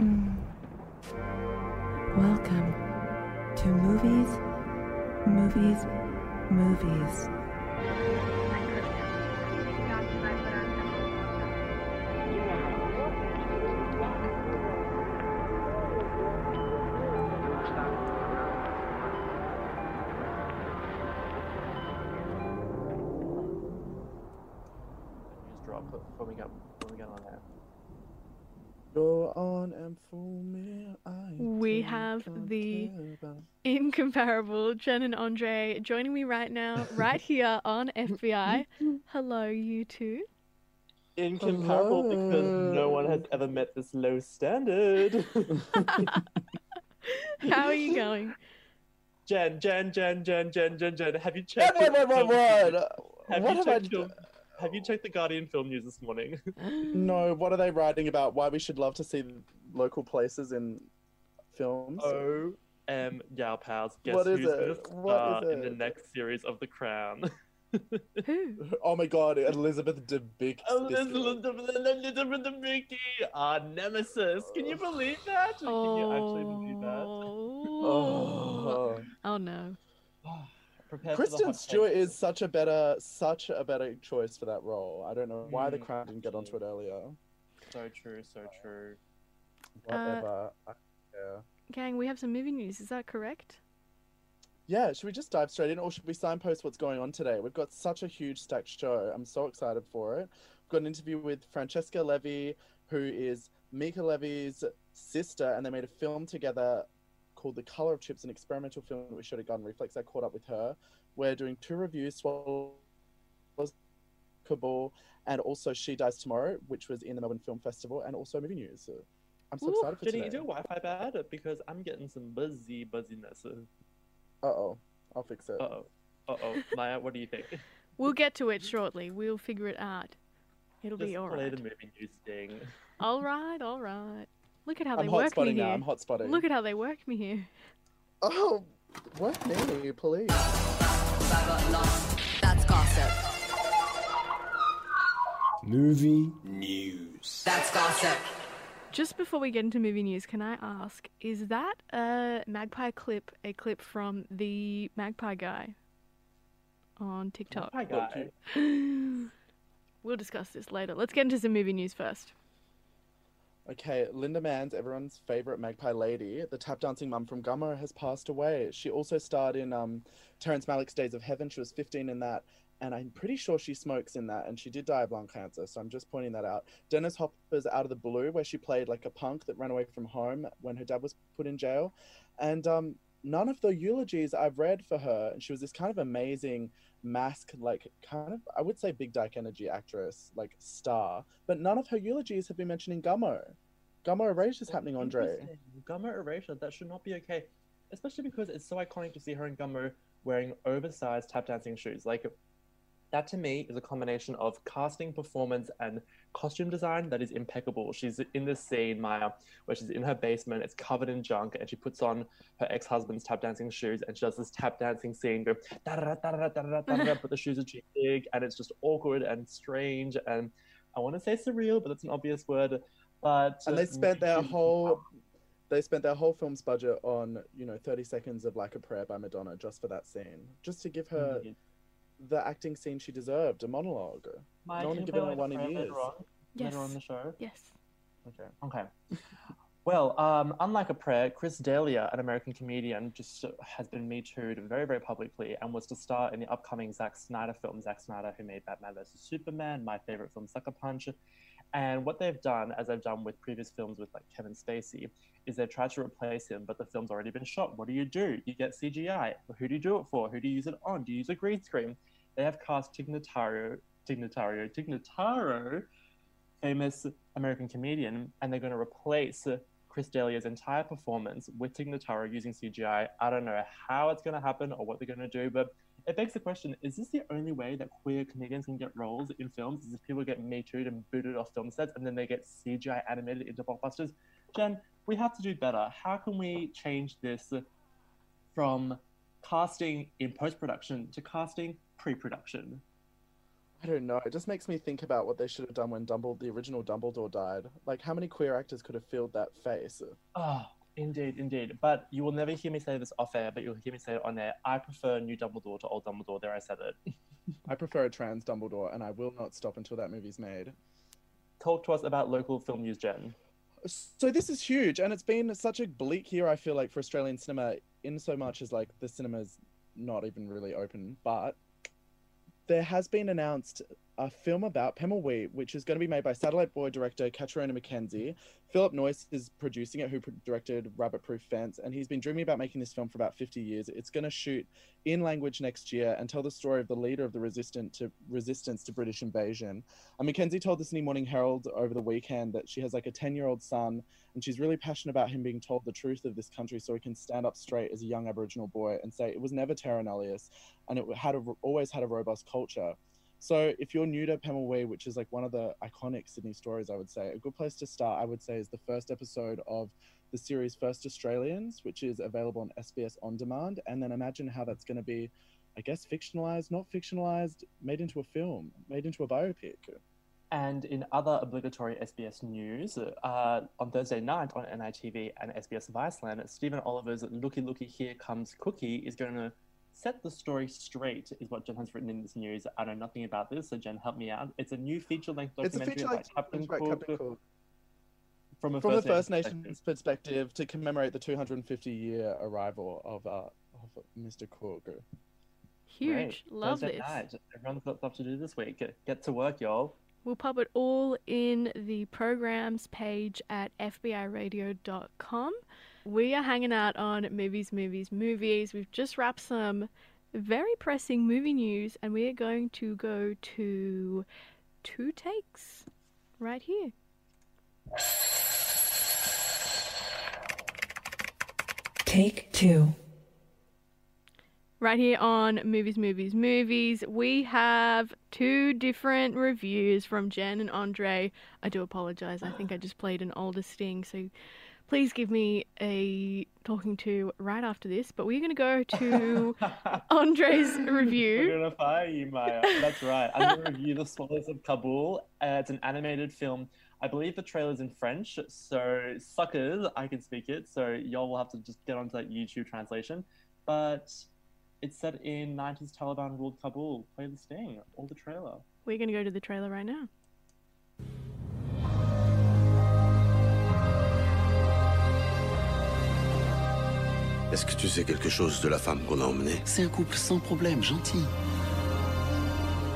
Mm. Welcome to Movies, Movies, Movies. Incomparable Jen and Andre joining me right now, right here on FBI. Hello, you two. Incomparable because no one has ever met this low standard. How are you going? Jen, Jen, Jen, Jen, Jen, Jen, Jen. Have you checked? The what, film- what? Have What you checked d- Have you checked the Guardian film news this morning? No, what are they writing about? Why we should love to see local places in films? O M Yao Pals. Guess What is who's gonna it? What star is in the next series of The Crown? Who? Oh my god, Elizabeth Debicki. Elizabeth Elizabeth Debicki, our nemesis. Can you believe that? Can you actually believe that? Oh. Oh. oh no. Prepare Kristen Stewart takes. is such a better, such a better choice for that role. I don't know why the Mm, Crown didn't get onto it earlier. so true, so true. Uh, Whatever. I, yeah. Gang, we have some movie news. Is that correct? Yeah, should we just dive straight in or should we signpost what's going on today? We've got such a huge stacked show. I'm so excited for it. We've got an interview with Francesca Levi, who is Mica Levi's sister, and they made a film together called The Color of Chips, an experimental film that we showed at Garden Reflex. I caught up with her. We're doing two reviews, Swallows Kabul, and also She Dies Tomorrow, which was in the Melbourne Film Festival, and also movie news. So I'm so Ooh. excited for Jenny, today. is your Wi-Fi bad? Because I'm getting some buzzy buzziness. Uh Uh oh, I'll fix it. oh, uh oh. Maya, what do you think? We'll get to it shortly. We'll figure it out. It'll Just be all play right. the movie news thing. All right, all right. Look at how I'm they work me hotspotting here. now. I'm hotspotting. Look at how they work me here. Oh, work me, please. That's gossip. Movie news. That's gossip. Just before we get into movie news, can I ask, is that a Magpie clip a clip from the Magpie guy on TikTok? Hi, Look, guy. we'll discuss this later. Let's get into some movie news first. Okay, Linda Manz, everyone's favorite magpie lady, the tap dancing mum from Gummo, has passed away. She also starred in um, Terrence Malick's Days of Heaven. She was 15 in that, and I'm pretty sure she smokes in that, and she did die of lung cancer, so I'm just pointing that out. Dennis Hopper's Out of the Blue, where she played like a punk that ran away from home when her dad was put in jail. And um, none of the eulogies I've read for her, and she was this kind of amazing mask, like kind of, I would say big dyke energy actress, like star, but none of her eulogies have been mentioned in Gummo. Gummo Erasure is happening, Andre. Gummo erasure. That should not be okay, especially because it's so iconic to see her in Gummo wearing oversized tap dancing shoes. Like that to me is a combination of casting, performance, and costume design that is impeccable. She's in this scene, Maya, where she's in her basement, it's covered in junk, and she puts on her ex husband's tap dancing shoes and she does this tap dancing scene, da da da da da da da, but the shoes are too big, and it's just awkward and strange. And I want to say surreal, but that's an obvious word. But and they spent their whole they spent their whole film's budget on you know 30 seconds of like a prayer by madonna just for that scene just to give her mm-hmm the acting scene she deserved, a monologue. Maya, No one can had you given her a one in prayer later years. on? Later on Yes. the show? Yes. Okay. Okay. Well, um, unlike a prayer, Chris D'Elia, an American comedian, just has been Me Too'd very, very publicly and was to star in the upcoming Zack Snyder film. Zack Snyder, who made Batman vs. Superman, my favorite film, Sucker Punch. And what they've done, as they've done with previous films with like Kevin Spacey, is they've tried to replace him, but the film's already been shot. What do you do? You get CGI. Who do you do it for? Who do you use it on? Do you use a green screen? They have cast Tignatario, Tignatario, Tig Notaro, famous American comedian, and they're going to replace Chris D'Elia's entire performance with Tig Notaro using CGI. I don't know how it's going to happen or what they're going to do, but it begs the question: Is this the only way that queer Canadians can get roles in films? Is if people get me too and booted off film sets, and then they get CGI animated into blockbusters? Jen, we have to do better. How can we change this from casting in post production to casting pre production? I don't know. It just makes me think about what they should have done when Dumbledore, the original Dumbledore, died. Like, how many queer actors could have filled that face? Oh, indeed, indeed. But you will never hear me say this off air, but you'll hear me say it on air. I prefer new Dumbledore to old Dumbledore. There, I said it. I prefer a trans Dumbledore, and I will not stop until that movie's made. Talk to us about local film news, Jen. So this is huge, and it's been such a bleak year. I feel like for Australian cinema, in so much as like the cinema's not even really open, but there has been announced a film about Pemulwuy, which is going to be made by Satellite Boy director Catriona McKenzie. Philip Noyce is producing it, who directed Rabbit Proof Fence, and he's been dreaming about making this film for about 50 years. It's going to shoot in language next year and tell the story of the leader of the resistant to resistance to British invasion. And McKenzie told the Sydney Morning Herald over the weekend that she has like a 10 year old son, and she's really passionate about him being told the truth of this country so he can stand up straight as a young Aboriginal boy and say it was never terra nullius, and it had a, always had a robust culture. So if you're new to Pemulwuy, which is like one of the iconic Sydney stories, I would say a good place to start, I would say, is the first episode of the series First Australians, which is available on SBS On Demand. And then imagine how that's going to be, I guess, fictionalized, not fictionalized, made into a film, made into a biopic. And in other obligatory SBS news, uh, on Thursday night on NITV and SBS Viceland, Steven Oliver's Looky Looky Here Comes Cooky is going to set the story straight, is what Jen has written in this news. I know nothing about this, so Jen, help me out. It's a new feature length It's a documentary feature about Captain documentary Captain Cook Cook. from a From the First First Nations Nations perspective to commemorate the 250 year arrival of, uh, of Mr. Cook. Huge. Great. Love Thursday this. Night. Everyone's got stuff to do this week. Get, get to work, y'all. We'll pop it all in the programs page at FBIRadio.com. We are hanging out on movies, movies, movies. We've just wrapped some very pressing movie news, and we are going to go to two takes right here. Take two. Right here on Movies, Movies, Movies, we have two different reviews from Jen and Andre. I do apologize. I think I just played an older sting, so please give me a talking to right after this. But we're going to go to Andre's review. We're review. gonna fire you, Maya. That's right. I'm gonna review The Swallows of Kabul. Uh, it's an animated film. I believe the trailer's in French, so suckers, I can speak it. So y'all will have to just get onto that YouTube translation. But it's set in 90s Taliban ruled Kabul. Play the sting or the trailer. We're going to go to the trailer right now. Est-ce que tu sais quelque chose de la femme qu'on a emmenée? C'est un couple sans problème, gentil.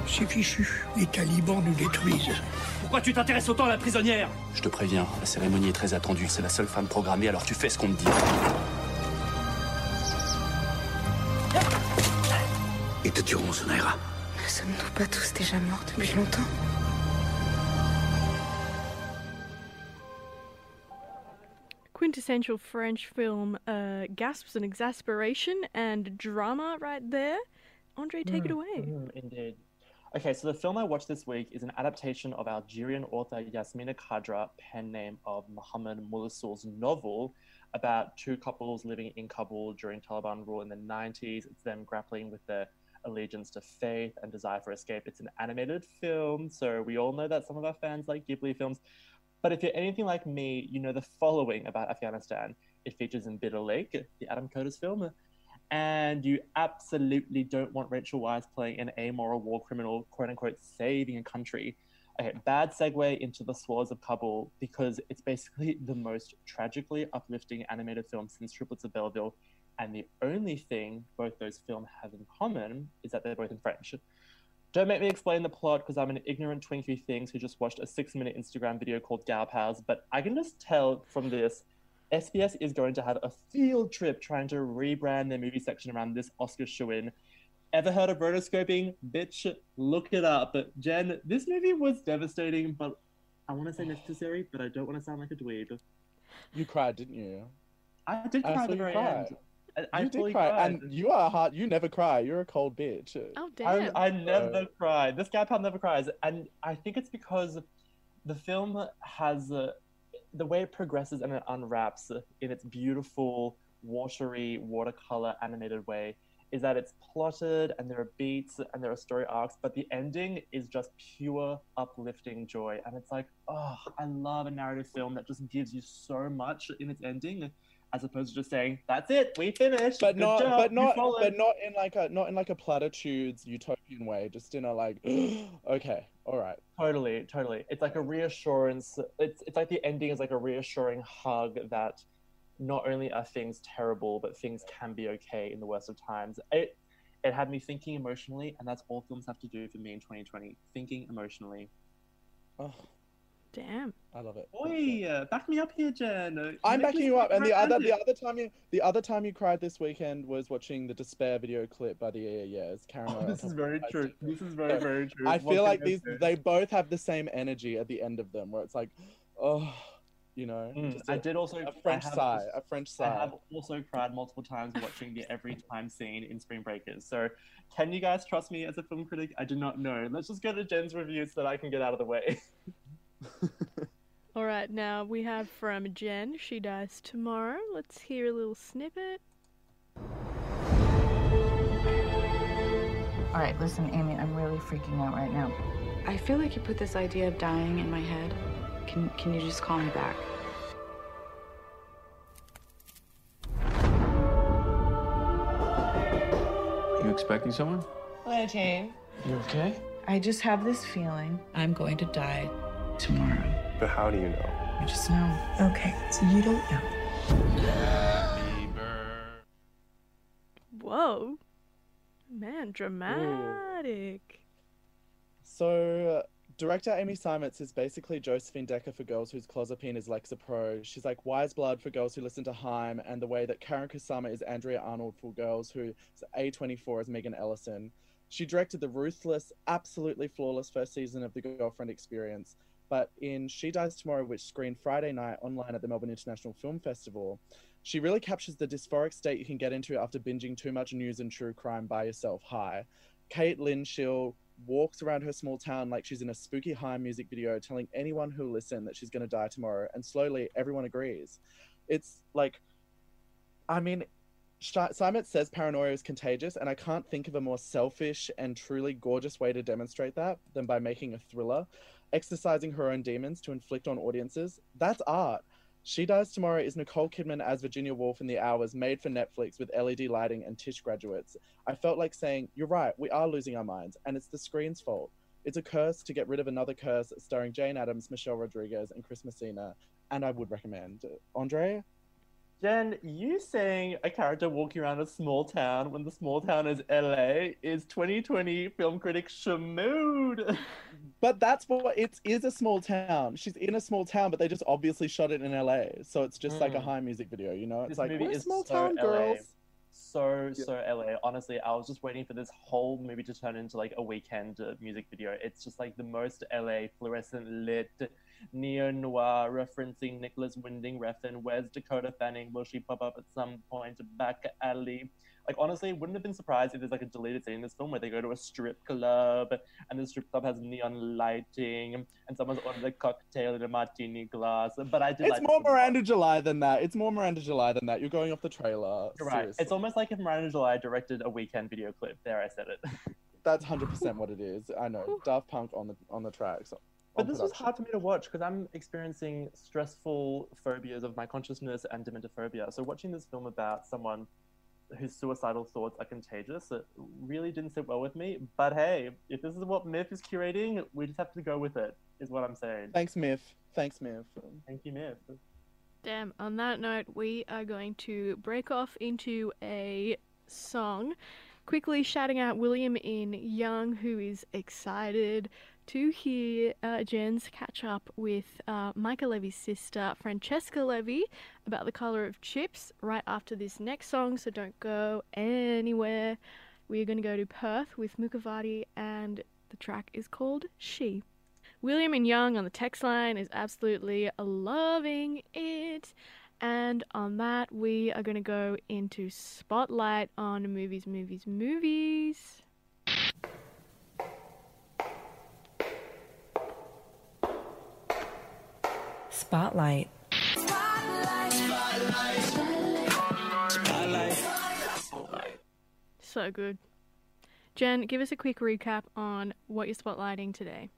C'est fichu. Les talibans nous détruisent. Pourquoi tu t'intéresses autant à la prisonnière? Je te préviens, la cérémonie est très attendue. C'est la seule femme programmée, alors tu fais ce qu'on te dit. Ils te tueront, Sonaira. Ne sommes-nous pas tous déjà morts depuis longtemps? Quintessential French film, uh, gasps and exasperation and drama right there. Andre, take it away. Mm, indeed. Okay, so the film I watched this week is an adaptation of Algerian author Yasmina Khadra, pen name of Mohammed Moulessehoul's novel about two couples living in Kabul during Taliban rule in the 90s. It's them grappling with their allegiance to faith and desire for escape. It's an animated film, so we all know that some of our fans like Ghibli films. But if you're anything like me, you know the following about Afghanistan. It features in Bitter Lake, the Adam Curtis film, and you absolutely don't want Rachel Weisz playing an amoral war criminal, quote unquote, saving a country. Okay, bad segue into The Swallows of Kabul because it's basically the most tragically uplifting animated film since Triplets of Belleville. And the only thing both those films have in common is that they're both in French. Don't make me explain the plot because I'm an ignorant twink who thinks who just watched a six minute Instagram video called Gal Pals, but I can just tell from this SBS is going to have a field trip trying to rebrand their movie section around this Oscar shoe in. Ever heard of rotoscoping? Bitch, look it up. Jen, this movie was devastating, but I want to say necessary, but I don't want to sound like a dweeb. You cried, didn't you? I did I cry at the very cry. end. I, I you fully did cry, cried. and you are a hard. You never cry. You're a cold bitch. Oh, I, damn. I never Uh, cry. This guy pal never cries, and I think it's because the film has uh, the way it progresses and it unwraps in its beautiful, watery, watercolor animated way. is that it's plotted and there are beats and there are story arcs, but the ending is just pure uplifting joy. And it's like, oh, I love a narrative film that just gives you so much in its ending, as opposed to just saying, "That's it, we finished." But Good not, job, but you not, followed." but not in like a not in like a platitudes utopian way. Just in a like, okay, all right. Totally, totally. It's like a reassurance. It's it's like the ending is like a reassuring hug that not only are things terrible, but things can be okay in the worst of times. It it had me thinking emotionally, and that's all films have to do for me in 2020. Thinking emotionally. Oh, Damn. I love it. Oi, uh, back me up here, Jen. Uh, I'm backing you up. And the other, the other time you, the other time you cried this weekend was watching the Despair video clip by the Yeah Yeahs. Karen, Oh, this is very true. This is very very true. I feel like these, say? they both have the same energy at the end of them, where it's like, oh, you know, Mm, just I a- did also a French have- sigh, a French sigh. I sigh. have also cried multiple times watching the every time scene in Spring Breakers. So, can you guys trust me as a film critic? I do not know. Let's just go to Jen's review so that I can get out of the way. All right, now we have from Jen. She dies tomorrow. Let's hear a little snippet. All right, listen, Amy, I'm really freaking out right now. I feel like you put this idea of dying in my head. Can can you just call me back? You expecting someone? Hello, Jane. You okay? I just have this feeling I'm going to die tomorrow. But how do you know? I just know. Okay, so you don't know. Whoa. Man, dramatic. So, uh, director Amy Seimetz is basically Josephine Decker for girls whose clozapine is Lexapro. She's like Wise Blood for girls who listen to Haim, and the way that Karyn Kusama is Andrea Arnold for girls who is A24 is Megan Ellison. She directed the ruthless, absolutely flawless first season of The Girlfriend Experience. But in She Dies Tomorrow, which screened Friday night online at the Melbourne International Film Festival, she really captures the dysphoric state you can get into after binging too much news and true crime by yourself high. Kate Lyn Sheil walks around her small town like she's in a spooky high music video, telling anyone who'll listen that she's going to die tomorrow, and slowly everyone agrees. It's like, I mean, Seimetz says paranoia is contagious, and I can't think of a more selfish and truly gorgeous way to demonstrate that than by making a thriller, exercising her own demons to inflict on audiences. That's art. She Dies Tomorrow is Nicole Kidman as Virginia Woolf in The Hours, made for Netflix with LED lighting and Tisch graduates. I felt like saying, You're right, we are losing our minds, and it's the screen's fault. It's a curse to get rid of another curse, starring Jane Adams, Michelle Rodriguez, and Chris Messina, and I would recommend. Andre? Jen, you saying a character walking around a small town when the small town is LA is 2020 film critic Shamood. But that's what it is a small town. She's in a small town, but they just obviously shot it in LA. So it's just like a Mm. high music video, you know? It's This like, movie is small so town LA. girls. So so LA. Honestly, I was just waiting for this whole movie to turn into like a weekend uh, music video. It's just like the most LA fluorescent lit neo noir referencing Nicolas Winding Refn. Where's Dakota Fanning? Will she pop up at some point? Back alley. Like honestly, wouldn't have been surprised if there's like a deleted scene in this film where they go to a strip club and the strip club has neon lighting and someone's ordered a cocktail in a martini glass. But I did It's like more Miranda July than that. It's more Miranda July than that. You're going off the trailer. You're right. Seriously. It's almost like if Miranda July directed a weekend video clip. There, I said it. That's hundred percent what it is. I know. Daft Punk on the on the tracks. But on this was hard for me to watch because I'm experiencing stressful phobias of my consciousness and dementophobia. So watching this film about someone whose suicidal thoughts are contagious, it really didn't sit well with me. But hey, if this is what MIFF is curating, we just have to go with it. Is what I'm saying. Thanks, MIFF. Thanks, MIFF. Thank you, MIFF. Damn, on that note, we are going to break off into a song. Quickly shouting out William in Young, who is excited to hear uh, Jen's catch up with uh, Mica Levi's sister, Francesca Levi, about the color of chips right after this next song, so don't go anywhere. We are going to go to Perth with Mukavati, and the track is called She. William and Young on the text line is absolutely loving it. And on that, we are going to go into Spotlight on movies, movies, movies. Spotlight. So So good. Jen, give us a quick recap on what you're spotlighting today.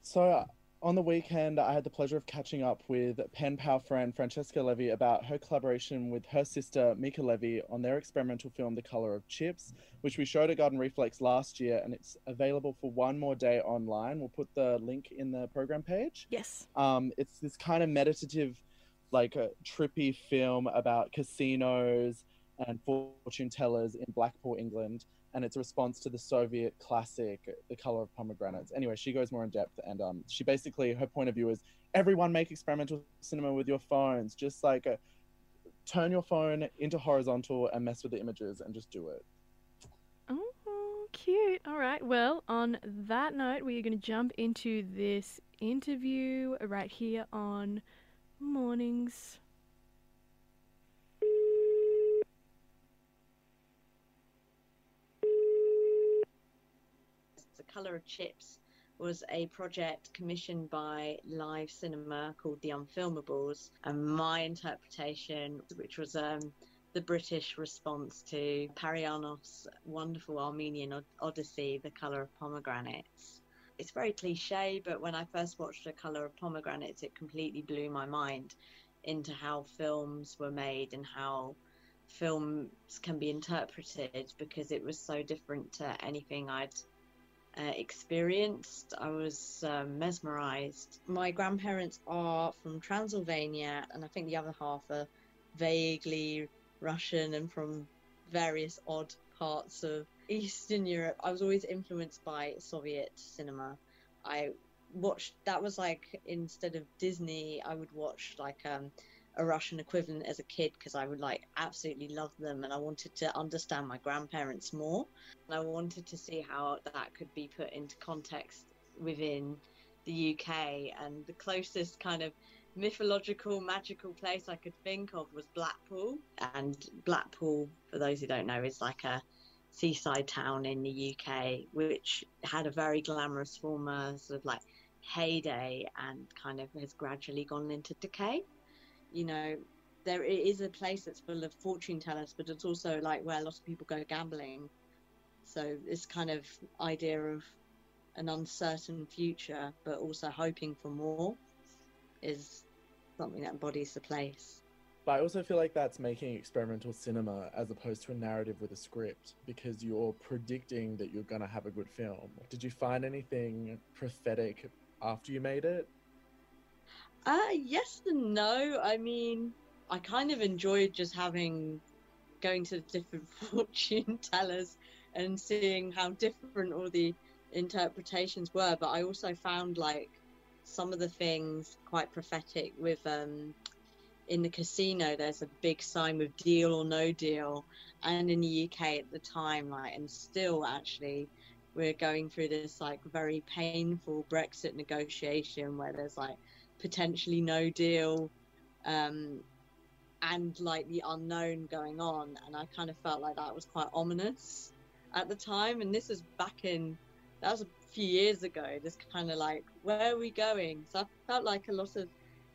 So, uh, on the weekend, I had the pleasure of catching up with pen pal friend Francesca Levi about her collaboration with her sister Mica Levi on their experimental film The Color of Chips, which we showed at Garden Reflex last year, and it's available for one more day online. We'll put the link in the program page. Yes. Um, it's this kind of meditative, like a trippy film about casinos and fortune tellers in Blackpool, England and it's a response to the Soviet classic, The Color of Pomegranates. Anyway, she goes more in depth, and um, she basically her point of view is everyone make experimental cinema with your phones, just like a, turn your phone into horizontal and mess with the images and just do it. Oh, cute. All right. Well, on that note, we are going to jump into this interview right here on Mornings. Colour of Chips was a project commissioned by Live Cinema called The Unfilmables, and my interpretation, which was um, the British response to Parajanov's wonderful Armenian Odyssey, The Colour of Pomegranates. It's very cliche, but when I first watched The Colour of Pomegranates, it completely blew my mind into how films were made and how films can be interpreted because it was so different to anything I'd uh, experienced. I was um, mesmerized. My grandparents are from Transylvania, and I think the other half are vaguely Russian and from various odd parts of Eastern Europe. I was always influenced by Soviet cinema. I watched that was like instead of Disney, I would watch like um, a Russian equivalent as a kid because I would like absolutely love them and I wanted to understand my grandparents more. And I wanted to see how that could be put into context within the UK. And the closest kind of mythological, magical place I could think of was Blackpool. And Blackpool, for those who don't know, is like a seaside town in the UK, which had a very glamorous former sort of like heyday and kind of has gradually gone into decay you know, there is a place that's full of fortune tellers, but it's also like where a lot of people go gambling. So this kind of idea of an uncertain future, but also hoping for more, is something that embodies the place. But I also feel like that's making experimental cinema as opposed to a narrative with a script because you're predicting that you're going to have a good film. Did you find anything prophetic after you made it? Uh, yes and no. I mean, I kind of enjoyed just having going to different fortune tellers and seeing how different all the interpretations were. But I also found like some of the things quite prophetic with um in the casino there's a big sign with deal or no deal and in the UK at the time like and still actually we're going through this like very painful Brexit negotiation where there's like potentially no deal um, and like the unknown going on and i kind of felt like that was quite ominous at the time and this is back in that was a few years ago this kind of like where are we going? So i felt like a lot of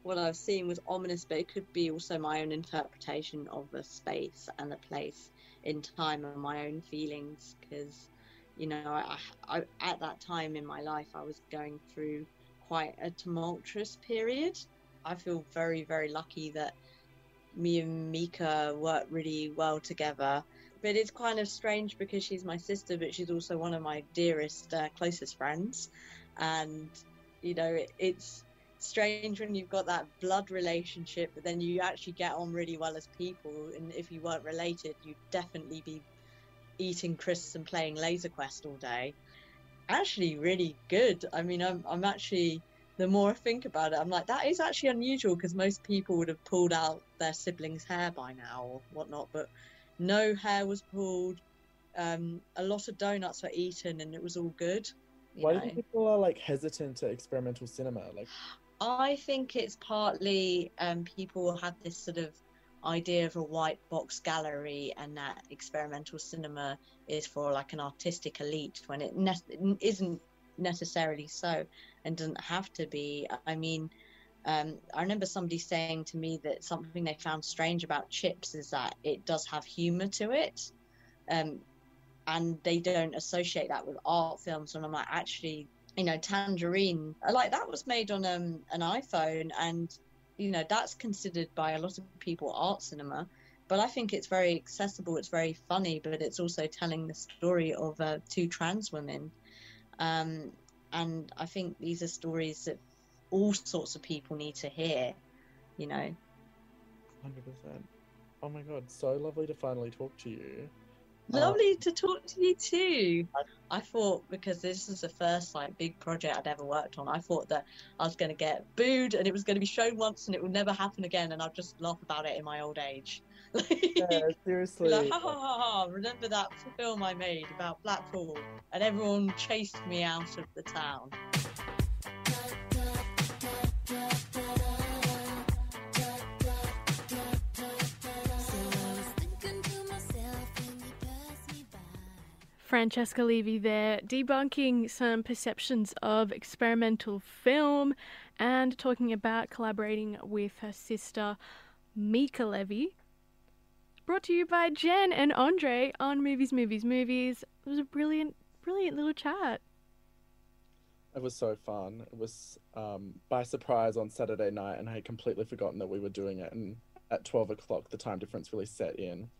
what i was seeing was ominous but it could be also my own interpretation of the space and the place in time and my own feelings because you know I, I, at that time in my life i was going through quite a tumultuous period. I feel very, very lucky that me and Mica work really well together. But it's kind of strange because she's my sister, but she's also one of my dearest, uh, closest friends. And, you know, it, it's strange when you've got that blood relationship, but then you actually get on really well as people. And if you weren't related, you'd definitely be eating crisps and playing Laser Quest all day actually really good. I mean, I'm, I'm actually, the more I think about it, I'm like, that is actually unusual because most people would have pulled out their siblings' hair by now or whatnot, but no hair was pulled. Um, a lot of donuts were eaten and it was all good. Why know? do people are like hesitant to experimental cinema? Like, I think it's partly um, people have this sort of idea of a white box gallery and that experimental cinema is for like an artistic elite when it ne- isn't necessarily so and doesn't have to be. I mean, um, I remember somebody saying to me that something they found strange about chips is that it does have humor to it. um, and they don't associate that with art films. And I'm like, actually, you know, Tangerine, like that was made on um, an iPhone, and you know that's considered by a lot of people art cinema. But I think it's very accessible. It's very funny, but it's also telling the story of uh, two trans women. Um, and I think these are stories that all sorts of people need to hear. You know. Hundred percent. Oh my god, so lovely to finally talk to you. Oh. Lovely to talk to you too. I thought because this is the first like big project I'd ever worked on, I thought that I was going to get booed and it was going to be shown once and it would never happen again, and I'd just laugh about it in my old age. yeah, seriously. Like, ha, ha, ha, ha, remember that film I made about Blackpool, and everyone chased me out of the town. Francesca Levi there, debunking some perceptions of experimental film and talking about collaborating with her sister Mica Levi. Brought to you by Jen and Andre on Movies, Movies, Movies. It was a brilliant, brilliant little chat. It was so fun. It was um, by surprise on Saturday night, and I had completely forgotten that we were doing it. And at 12 o'clock, the time difference really set in.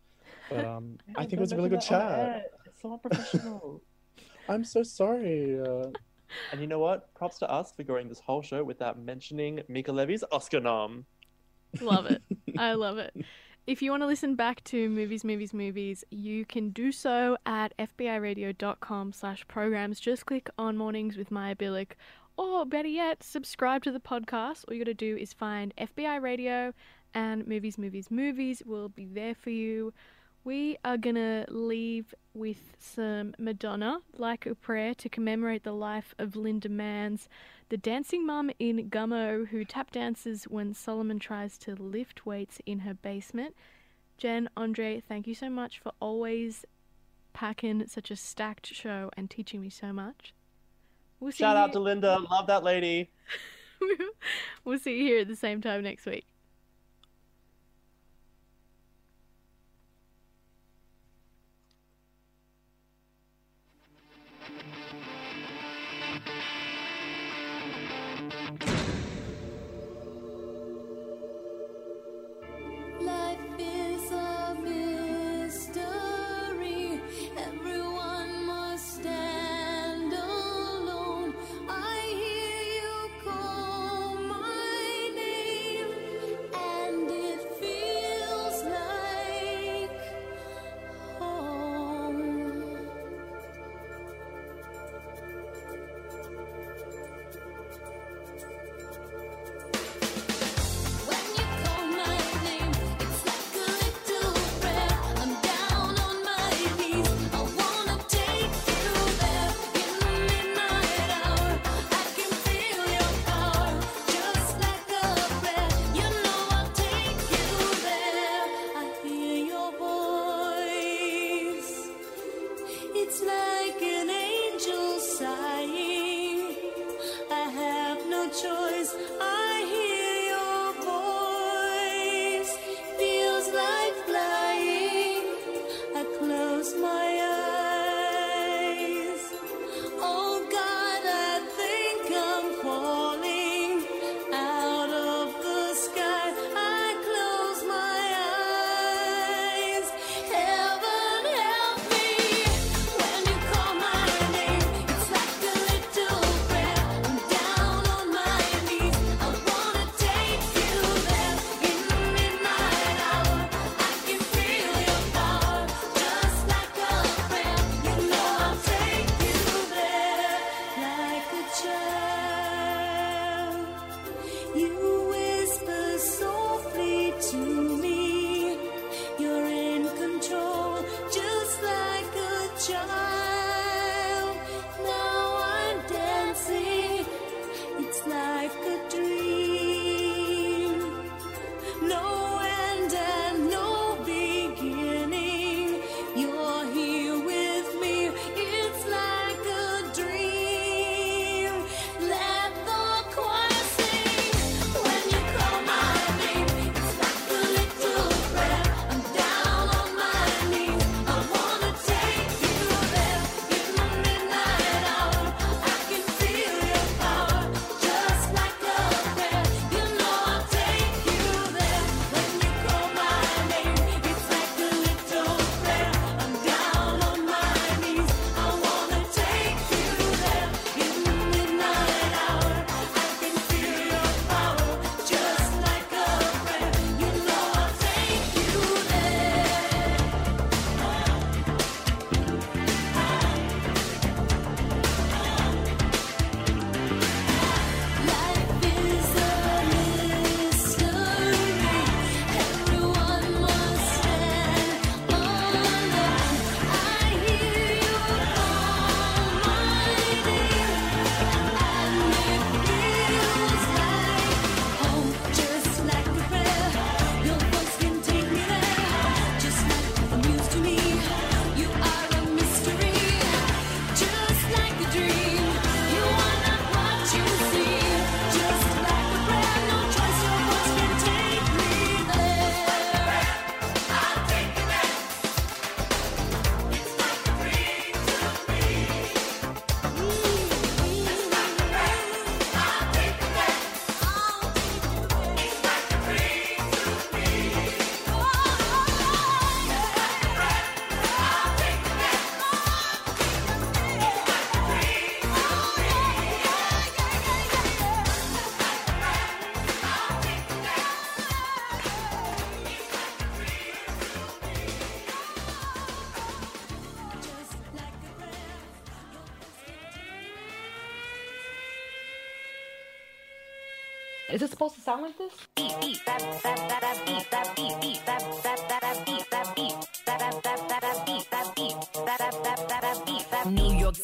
But um, I think it was a really good chat. It's so unprofessional. I'm so sorry. Uh... And you know what? Props to us for going this whole show without mentioning Mica Levi's Oscar nom. Love it. I love it. If you want to listen back to Movies, Movies, Movies, you can do so at fbiradio.com slash programs. Just click on Mornings with Maya Billick. Or better yet, subscribe to the podcast. All you got to do is find FBI Radio and Movies, Movies, Movies will be there for you. We are gonna leave with some Madonna, like a prayer, to commemorate the life of Linda Manz, the dancing mum in Gummo who tap dances when Solomon tries to lift weights in her basement. Jen, Andre, thank you so much for always packing such a stacked show and teaching me so much. We'll Shout out to Linda, love that lady. we'll see you here at the same time next week.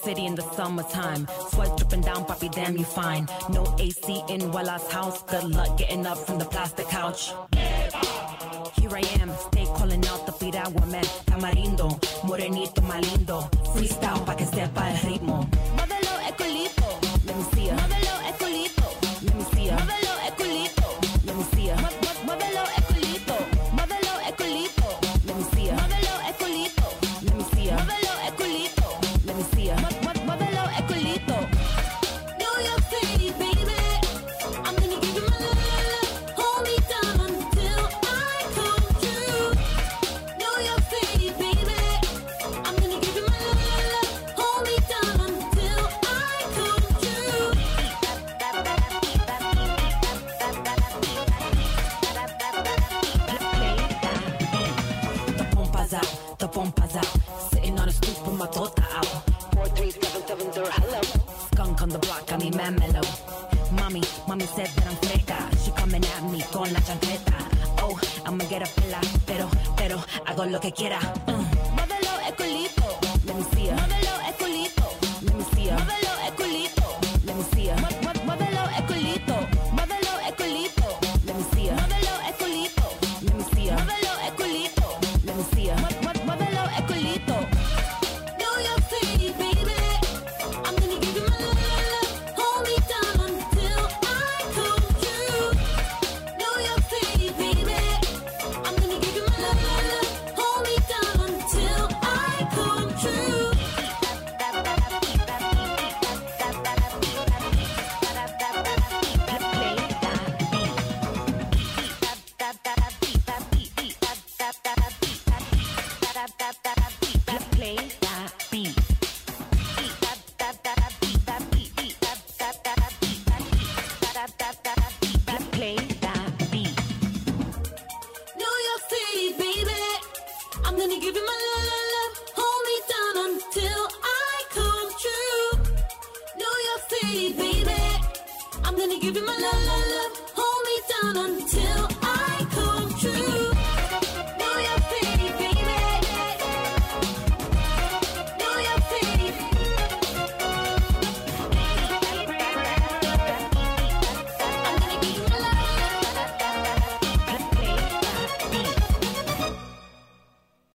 City in the summertime. Sweat dripping down, Poppy, damn, you fine. No AC in Walla's house. Good luck getting up from the plastic couch. Here I am, stay calling out the piragua man. Tamarindo, morenito malindo. Freestyle pa' que sepa el ritmo. Out, the out. Sitting on a stoop with my tota out. Four three seven seven zero, hello. Skunk on the block, I mean man mellow. Mommy, mommy said that I'm fresca. She coming at me con la chancleta. Oh, I'ma get a pela, pero, pero, hago lo que quiera. Uh.